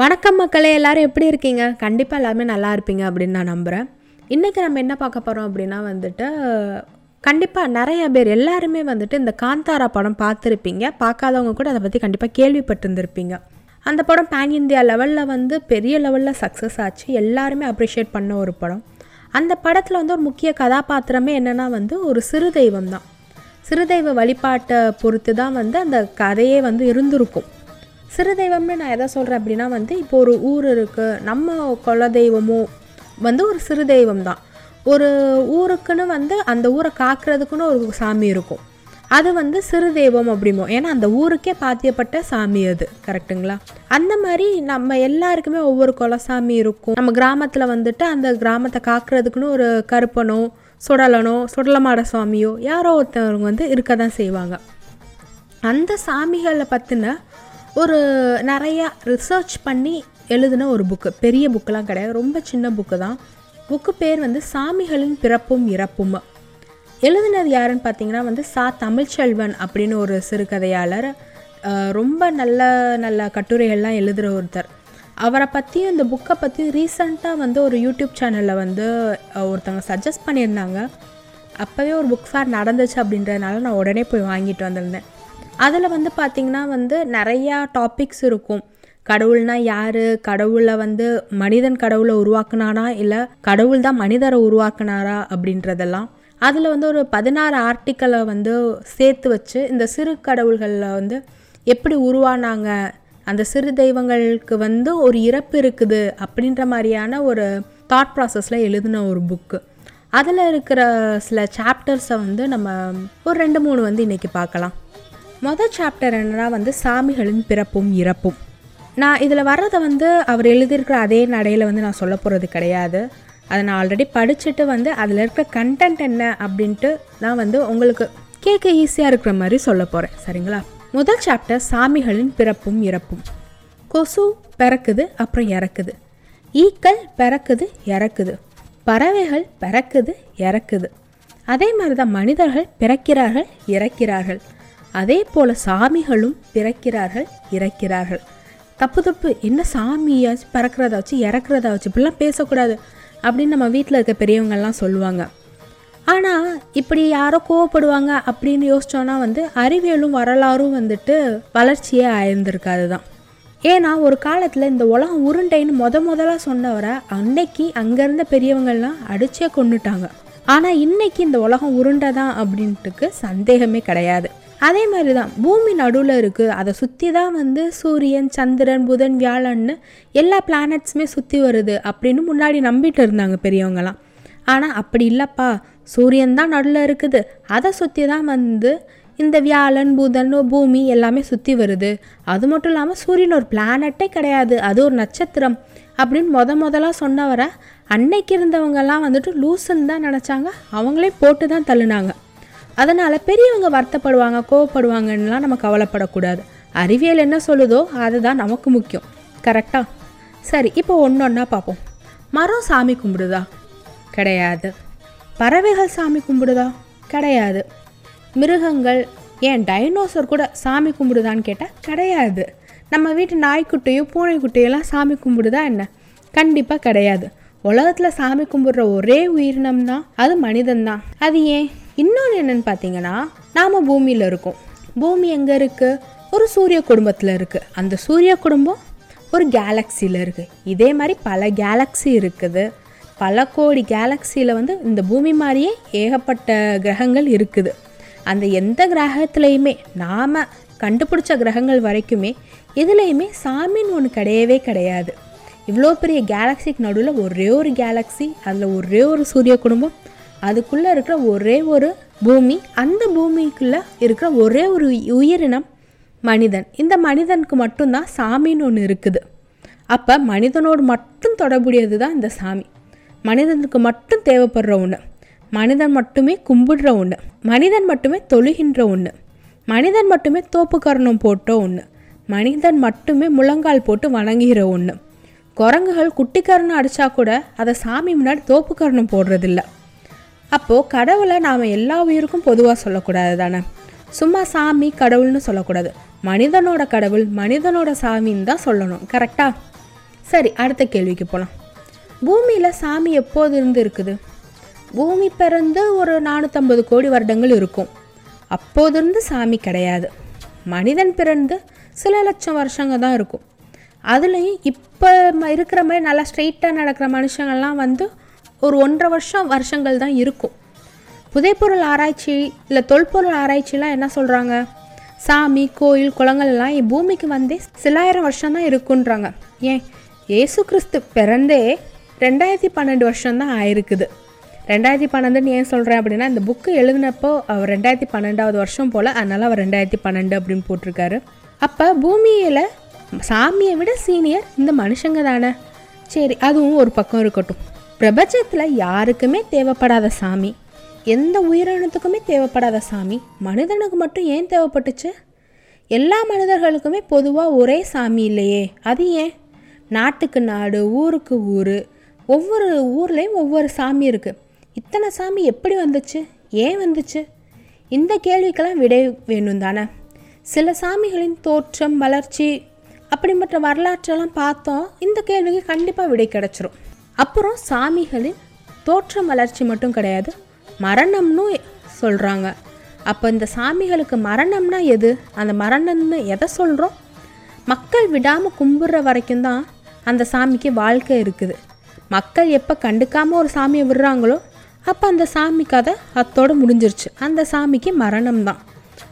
வணக்கம் மக்களே எல்லாரும் எப்படி இருக்கீங்க? கண்டிப்பாக எல்லாருமே நல்லா இருப்பீங்க அப்படின்னு நான் நம்புகிறேன் இன்றைக்கி நம்ம என்ன பார்க்க போகிறோம் அப்படின்னா வந்துட்டு கண்டிப்பாக நிறைய பேர் எல்லாருமே வந்துட்டு இந்த காந்தாரா படம் பார்த்துருப்பீங்க. பார்க்காதவங்க கூட அதை பற்றி கண்டிப்பாக கேள்விப்பட்டிருந்திருப்பீங்க. அந்த படம் பேன் இந்தியா லெவலில் வந்து பெரிய லெவலில் சக்ஸஸ் ஆச்சு. எல்லாருமே அப்ரிஷியேட் பண்ண ஒரு படம். அந்த படத்தில் வந்து ஒரு முக்கிய கதாபாத்திரமே என்னென்னா வந்து ஒரு சிறு தெய்வம் தான் சிறுதெய்வ வழிபாட்டை பொறுத்து தான் வந்து அந்த கதையே வந்து இருந்திருக்கும். சிறு தெய்வம்னு நான் எதை சொல்கிறேன் அப்படின்னா வந்து இப்போ ஒரு ஊர் இருக்குது நம்ம குல தெய்வமோ வந்து ஒரு சிறு தெய்வம் தான் ஒரு ஊருக்குன்னு வந்து அந்த ஊரை காக்கிறதுக்குன்னு ஒரு சாமி இருக்கும். அது வந்து சிறு தெய்வம் அப்படிமோ. ஏன்னா அந்த ஊருக்கே பாத்தியப்பட்ட சாமி அது. கரெக்டுங்களா அந்த மாதிரி நம்ம எல்லாருக்குமே ஒவ்வொரு குலசாமி இருக்கும். நம்ம கிராமத்தில் வந்துட்டு அந்த கிராமத்தை காக்கிறதுக்குன்னு ஒரு கருப்பனோ சுடலனோ சுடலமாட சுவாமியோ யாரோ ஒருத்தவங்க வந்து இருக்க தான் செய்வாங்க. அந்த சாமிகளை பற்றின ஒரு நிறையா ரிசர்ச் பண்ணி எழுதின ஒரு புக்கு பெரிய புக்கெலாம் கிடையாது. ரொம்ப சின்ன புக்கு தான். புக்கு பேர் வந்து சாமிகளின் பிறப்பும் இறப்பும். எழுதினது யாருன்னு பார்த்தீங்கன்னா வந்து சா தமிழ்ச்செல்வன் அப்படின்னு ஒரு சிறுகதையாளர். ரொம்ப நல்ல நல்ல கட்டுரைகள்லாம் எழுதுகிற ஒருத்தர். அவரை பற்றியும் இந்த புக்கை பற்றி ரீசண்டாக வந்து ஒரு யூடியூப் சேனலில் வந்து ஒருத்தவங்க சஜஸ்ட் பண்ணியிருந்தாங்க. அப்போவே ஒரு புக் ஃபேர் நடந்துச்சு அப்படின்றதுனால நான் உடனே போய் வாங்கிட்டு வந்திருந்தேன். அதில் வந்து பார்த்திங்கன்னா வந்து நிறையா டாபிக்ஸ் இருக்கும். கடவுள்னா யார்? கடவுளை வந்து மனிதன் கடவுளை உருவாக்குனானா? இல்லை கடவுள் தான் மனிதரை உருவாக்குனாரா? அப்படின்றதெல்லாம். அதில் வந்து ஒரு பதினாறு ஆர்டிக்கலை வந்து சேர்த்து வச்சு இந்த சிறு கடவுள்களில் வந்து எப்படி உருவானாங்க? அந்த சிறு தெய்வங்களுக்கு வந்து ஒரு இறப்பு இருக்குது அப்படின்ற மாதிரியான ஒரு தாட் ப்ராசஸில் எழுதின ஒரு புக்கு அதில் இருக்கிற சில சாப்டர்ஸை வந்து நம்ம ஒரு ரெண்டு மூணு வந்து இன்றைக்கி பார்க்கலாம். மொதல் சாப்டர் என்னன்னா வந்து சாமிகளின் பிறப்பும் இறப்பும். நான் இதில் வர்றதை வந்து அவர் எழுதியிருக்கிற அதே நடையில் வந்து நான் சொல்ல போகிறது கிடையாது. அதை நான் ஆல்ரெடி படிச்சுட்டு வந்து அதில் இருக்கிற கண்டென்ட் என்ன அப்படின்ட்டு நான் வந்து உங்களுக்கு கேட்க ஈஸியாக இருக்கிற மாதிரி சொல்ல போகிறேன் சரிங்களா? முதல் சாப்டர் சாமிகளின் பிறப்பும் இறப்பும். கொசு பிறக்குது அப்புறம் இறக்குது. ஈக்கள் பிறக்குது இறக்குது. பறவைகள் பிறக்குது இறக்குது. அதே மாதிரி தான் மனிதர்கள் பிறக்கிறார்கள் இறக்கிறார்கள். அதே போல் சாமிகளும் பிறக்கிறார்கள் இறக்கிறார்கள். தப்பு தப்பு. என்ன சாமியாச்சு பிறக்கிறதா வச்சு இறக்குறதா வச்சு இப்படிலாம் பேசக்கூடாது அப்படின்னு நம்ம வீட்டில் இருக்க பெரியவங்கள்லாம் சொல்லுவாங்க. ஆனால் இப்படி யாரோ கோவப்படுவாங்க அப்படின்னு யோசிச்சோன்னா வந்து அறிவியலும் வரலாறும் வந்துட்டு வளர்ச்சியே ஆயிருந்திருக்காது தான். ஏன்னா ஒரு காலத்தில் இந்த உலகம் உருண்டைன்னு முத முதலாக சொன்னவரை அன்னைக்கு அங்கேருந்த பெரியவங்கள்லாம் அடிச்சே கொண்டுட்டாங்க ஆனால் இன்னைக்கு இந்த உலகம் உருண்டை தான் அப்படின்ட்டுக்கு சந்தேகமே கிடையாது. அதே மாதிரி தான் பூமி நடுவில் இருக்குது அதை சுற்றி தான் வந்து சூரியன் சந்திரன் புதன் வியாழன்னு எல்லா பிளானட்ஸுமே சுற்றி வருது அப்படின்னு முன்னாடி நம்பிட்டு இருந்தாங்க பெரியவங்களாம் ஆனால் அப்படி இல்லைப்பா சூரியன் தான் நடுவில் இருக்குது அதை சுற்றி தான் வந்து இந்த வியாழன் புதன் பூமி எல்லாமே சுற்றி வருது. அது மட்டும் இல்லாமல் சூரியன் ஒரு பிளானட்டே கிடையாது அது ஒரு நட்சத்திரம் அப்படின்னு முத முதலாக சொன்னவரை அன்னைக்கு இருந்தவங்கெல்லாம் வந்துட்டு லூசுன்னு தான் நினச்சாங்க அவங்களே போட்டு தான் தள்ளுனாங்க. அதனால் பெரியவங்க வருத்தப்படுவாங்க கோவப்படுவாங்கன்னெலாம் நம்ம கவலைப்படக்கூடாது. அறிவியல் என்ன சொல்லுதோ அதுதான் நமக்கு முக்கியம். கரெக்டாக சரி இப்போ ஒன்று ஒன்றா பார்ப்போம் மரம் சாமி கும்பிடுதா? கிடையாது. பறவைகள் சாமி கும்பிடுதா? கிடையாது. மிருகங்கள் ஏன் டைனோசர் கூட சாமி கும்பிடுதான்னு கேட்டால் கிடையாது. நம்ம வீட்டு நாய்க்குட்டியும் பூனைக்குட்டியெல்லாம் சாமி கும்பிடுதா என்ன? கண்டிப்பாக கிடையாது. உலகத்தில் சாமி கும்பிடுற ஒரே உயிரினம் தான் அது மனிதன் தான் அது ஏன்? இன்னொன்று என்னன்னு பார்த்தீங்கன்னா நாம் பூமியில் இருக்கோம். பூமி எங்கே இருக்குது ஒரு சூரிய குடும்பத்தில் இருக்குது அந்த சூரிய குடும்பம் ஒரு கேலக்சியில் இருக்குது இதே மாதிரி பல கேலக்ஸி இருக்குது. பல கோடி கேலக்சியில் வந்து இந்த பூமி மாதிரியே ஏகப்பட்ட கிரகங்கள் இருக்குது. அந்த எந்த கிரகத்துலேயுமே நாம் கண்டுபிடிச்ச கிரகங்கள் வரைக்குமே எதுலேயுமே சாமின்னு ஒன்று கிடையவே கிடையாது. இவ்வளோ பெரிய கேலக்சிக்கு நடுவில் ஒரே ஒரு கேலக்ஸி அதில் ஒரே ஒரு சூரிய குடும்பம் அதுக்குள்ளே இருக்கிற ஒரே ஒரு பூமி அந்த பூமிக்குள்ளே இருக்கிற ஒரே ஒரு உயிரினம் மனிதன். இந்த மனிதனுக்கு மட்டும்தான் சாமின்னு ஒன்று இருக்குது. அப்போ மனிதனோடு மட்டும் தொடர்புடையது தான் இந்த சாமி. மனிதனுக்கு மட்டும் தேவைப்படுற ஒன்று மனிதன் மட்டுமே கும்பிடுற ஒன்று மனிதன் மட்டுமே தொழுகின்ற ஒன்று மனிதன் மட்டுமே தோப்புக்கரணம் போட்ட ஒன்று மனிதன் மட்டுமே முழங்கால் போட்டு வணங்குகிற ஒன்று குரங்குகள் குட்டிக்கரணம் அடித்தா கூட அதை சாமி முன்னாடி தோப்புக்கரணம் போடுறதில்ல. அப்போது கடவுளை நாம் எல்லா உயிருக்கும் பொதுவாக சொல்லக்கூடாது தானே சும்மா சாமி கடவுள்னு சொல்லக்கூடாது. மனிதனோட கடவுள் மனிதனோட சாமின்னு தான் சொல்லணும். கரெக்டா? சரி அடுத்த கேள்விக்கு போகலாம் பூமியில் சாமி எப்போது இருந்து இருக்குது? பூமி பிறந்து ஒரு நானூற்றம்பது கோடி வருடங்கள் இருக்கும். அப்போதிருந்து சாமி கிடையாது. மனிதன் பிறந்து சில லட்சம் வருஷங்க தான் இருக்கும். அதுலேயும் இப்போ இருக்கிற மாதிரி நல்லா ஸ்ட்ரெயிட்டாக நடக்கிற மனுஷங்கள்லாம் வந்து ஒரு ஒன்றரை வருஷம் வருஷங்கள் தான் இருக்கும். புதைப்பொருள் ஆராய்ச்சி இல்லை தொல்பொருள் ஆராய்ச்சிலாம் என்ன சொல்கிறாங்க சாமி கோயில் குளங்கள்லாம் என் பூமிக்கு வந்தே சிலாயிரம் வருஷம் தான் இருக்குன்றாங்க. ஏன்? ஏசு கிறிஸ்து பிறந்தே ரெண்டாயிரத்தி பன்னெண்டு வருஷம்தான் ஆயிருக்குது. ரெண்டாயிரத்தி பன்னெண்டுன்னு ஏன் சொல்கிறேன் அப்படின்னா இந்த புக்கு எழுதினப்போ அவர் ரெண்டாயிரத்தி பன்னெண்டாவது வருஷம் போல் அதனால் அவர் ரெண்டாயிரத்தி பன்னெண்டு அப்படின்னு போட்டிருக்காரு. அப்போ பூமியில் சாமியை விட சீனியர் இந்த மனுஷங்க தானே? சரி அதுவும் ஒரு பக்கம் இருக்கட்டும். பிரபஞ்சத்தில் யாருக்குமே தேவைப்படாத சாமி. எந்த உயிரினத்துக்குமே தேவைப்படாத சாமி. மனிதனுக்கு மட்டும் ஏன் தேவைப்பட்டுச்சு? எல்லா மனிதர்களுக்குமே பொதுவாக ஒரே சாமி இல்லையே. அது ஏன்? நாட்டுக்கு நாடு ஊருக்கு ஊர். ஒவ்வொரு ஊர்லேயும் ஒவ்வொரு சாமி இருக்குது இத்தனை சாமி எப்படி வந்துச்சு? ஏன் வந்துச்சு? இந்த கேள்விக்கெல்லாம் விடை வேணும் தானே சில சாமிகளின் தோற்றம் வளர்ச்சி அப்படிப்பட்ட வரலாற்றெல்லாம் பார்த்தோம். இந்த கேள்விக்கு கண்டிப்பாக விடை கிடச்சிரும். அப்புறம் சாமிகளின் தோற்றம் வளர்ச்சி மட்டும் கிடையாது மரணம்னு சொல்கிறாங்க அப்போ இந்த சாமிகளுக்கு மரணம்னா எது? அந்த மரணம்னு எதை சொல்கிறோம் மக்கள் விடாமல் கும்பிட்ற வரைக்கும் தான் அந்த சாமிக்கு வாழ்க்கை இருக்குது. மக்கள் எப்போ கண்டுக்காமல் ஒரு சாமியை விடுறாங்களோ அப்போ அந்த சாமி கதை அத்தோடு முடிஞ்சிருச்சு. அந்த சாமிக்கு மரணம் தான்.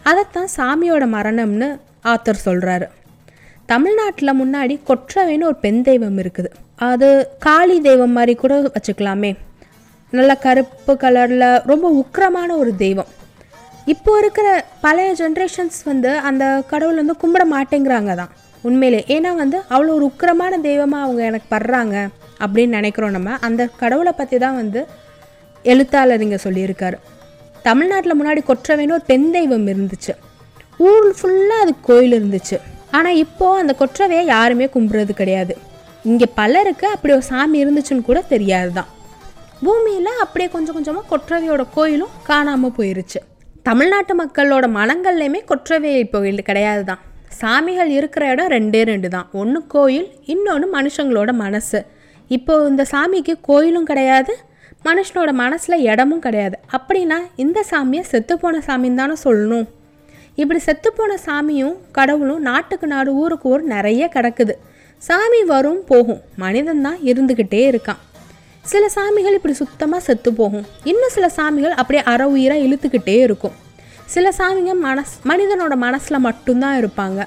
அதைத்தான் சாமியோட மரணம்னு ஆத்தர் சொல்கிறாரு தமிழ்நாட்டில் முன்னாடி கொற்றவைன்னு ஒரு பெண் தெய்வம் இருக்குது. அது காளி தெய்வம் மாதிரி கூட வச்சுக்கலாமே. நல்ல கருப்பு கலரில் ரொம்ப உக்கிரமான ஒரு தெய்வம். இப்போ இருக்கிற பழைய ஜென்ரேஷன்ஸ் வந்து அந்த கடவுள் வந்து கும்பிட மாட்டேங்கிறாங்க தான். உண்மையிலே. ஏன்னா வந்து அவ்வளோ ஒரு உக்கிரமான தெய்வமாக அவங்க எனக்கு படுறாங்க அப்படின்னு நினைக்கிறோம் நம்ம. அந்த கடவுளை பற்றி தான் வந்து எழுத்தாளர் இங்கே சொல்லியிருக்காரு. தமிழ்நாட்டில் முன்னாடி கொற்றவைன்னு ஒரு பெண் தெய்வம் இருந்துச்சு. ஊர் ஃபுல்லாக அது கோயில் இருந்துச்சு. ஆனால் இப்போது அந்த கொற்றவையை யாருமே கும்பிட்றது கிடையாது. இங்கே பலருக்கு அப்படி ஒரு சாமி இருந்துச்சுன்னு கூட தெரியாது தான் பூமியில் அப்படியே கொஞ்சம் கொஞ்சமாக கொற்றவையோட கோயிலும் காணாமல் போயிருச்சு. தமிழ்நாட்டு மக்களோட மனங்கள்லையுமே கொற்றவை கோயில் கிடையாது தான் சாமிகள் இருக்கிற இடம் ரெண்டே ரெண்டு தான் ஒன்று கோயில் இன்னொன்று மனுஷங்களோட மனசு. இப்போது இந்த சாமிக்கு கோயிலும் கிடையாது மனுஷனோட மனசில் இடமும் கிடையாது. அப்படின்னா இந்த சாமியை செத்துப்போன சாமின்னு தானே சொல்லணும். இப்படி செத்துப்போன சாமியும் கடவுளும் நாட்டுக்கு நாடு ஊருக்கு ஊர் நிறைய கிடக்குது. சாமி வரும் போகும். மனிதன் தான் இருந்துக்கிட்டே இருக்கான். சில சாமிகள் இப்படி சுத்தமாக செத்து போகும். இன்னும் சில சாமிகள் அப்படியே அற உயிராக இழுத்துக்கிட்டே இருக்கும். சில சாமிங்க மனஸ் மனிதனோட மனசில் மட்டும்தான் இருப்பாங்க.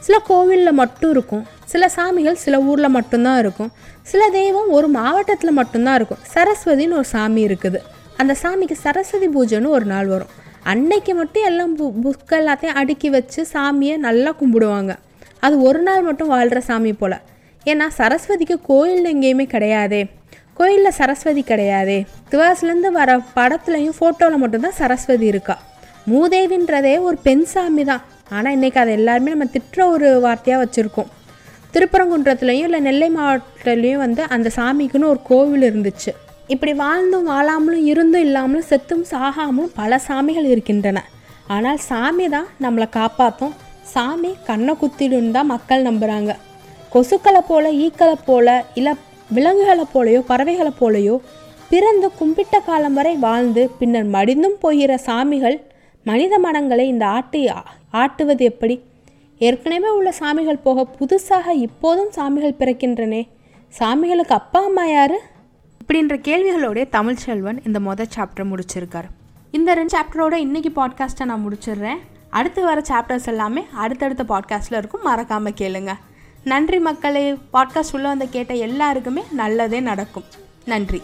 சில கோவிலில் மட்டும் இருக்கும். சில சாமிகள் சில ஊரில் மட்டும்தான் இருக்கும். சில தெய்வம் ஒரு மாவட்டத்தில் மட்டும்தான் இருக்கும். சரஸ்வதின்னு ஒரு சாமி இருக்குது. அந்த சாமிக்கு சரஸ்வதி பூஜைன்னு ஒரு நாள் வரும். அன்னைக்கு மட்டும் எல்லாம் பு புக் எல்லாத்தையும் அடுக்கி வச்சு சாமியை நல்லா கும்பிடுவாங்க. அது ஒரு நாள் மட்டும் வாழ்கிற சாமி போல். ஏன்னா சரஸ்வதிக்கு கோயில் எங்கேயுமே கிடையாதே. கோயிலில் சரஸ்வதி கிடையாதே. திவாஸ்லேருந்து வர படத்துலையும் ஃபோட்டோவில் மட்டும்தான் சரஸ்வதி இருக்கா. மூதேவின்றதே ஒரு பெண் சாமி தான் ஆனால் இன்றைக்கி அதை எல்லாருமே நம்ம திட்டுற ஒரு வார்த்தையாக வச்சுருக்கோம். திருப்பரங்குன்றத்துலேயும் இல்லை நெல்லை மாவட்டத்துலேயும் வந்து அந்த சாமிக்குன்னு ஒரு கோவில் இருந்துச்சு. இப்படி வாழ்ந்தும் வாழாமலும் இருந்தும் இல்லாமலும் செத்தும் சாகாமலும் பல சாமிகள் இருக்கின்றன. ஆனால் சாமி தான் நம்மளை காப்பாற்றும் சாமி கண்ணை குத்திடுன்னு தான் மக்கள் நம்புகிறாங்க கொசுக்களை போல ஈக்களை போல இல்லை விலங்குகளை போலையோ பறவைகளை போலையோ பிறந்து கும்பிட்ட காலம் வரை வாழ்ந்து பின்னர் மடிந்தும் போகிற சாமிகள் மனித மனங்களை இந்த ஆட்டை ஆட்டுவது எப்படி? ஏற்கனவே உள்ள சாமிகள் போக புதுசாக இப்போதும் சாமிகள் பிறக்கின்றனே. சாமிகளுக்கு அப்பா அம்மா யார்? இப்படின்ற கேள்விகளோடைய தமிழ் செல்வன் இந்த மொதல் சாப்டர் முடிச்சிருக்காரு. இந்த ரெண்டு சாப்டரோட இன்னைக்கு பாட்காஸ்ட்டை நான் முடிச்சிடுறேன். அடுத்து வர சாப்டர்ஸ் எல்லாமே அடுத்தடுத்த பாட்காஸ்ட்டில் இருக்கும். மறக்காமல் கேளுங்க. நன்றி மக்களே. பாட்காஸ்ட் உள்ளே வந்து கேட்ட எல்லாருக்குமே நல்லதே நடக்கும். நன்றி.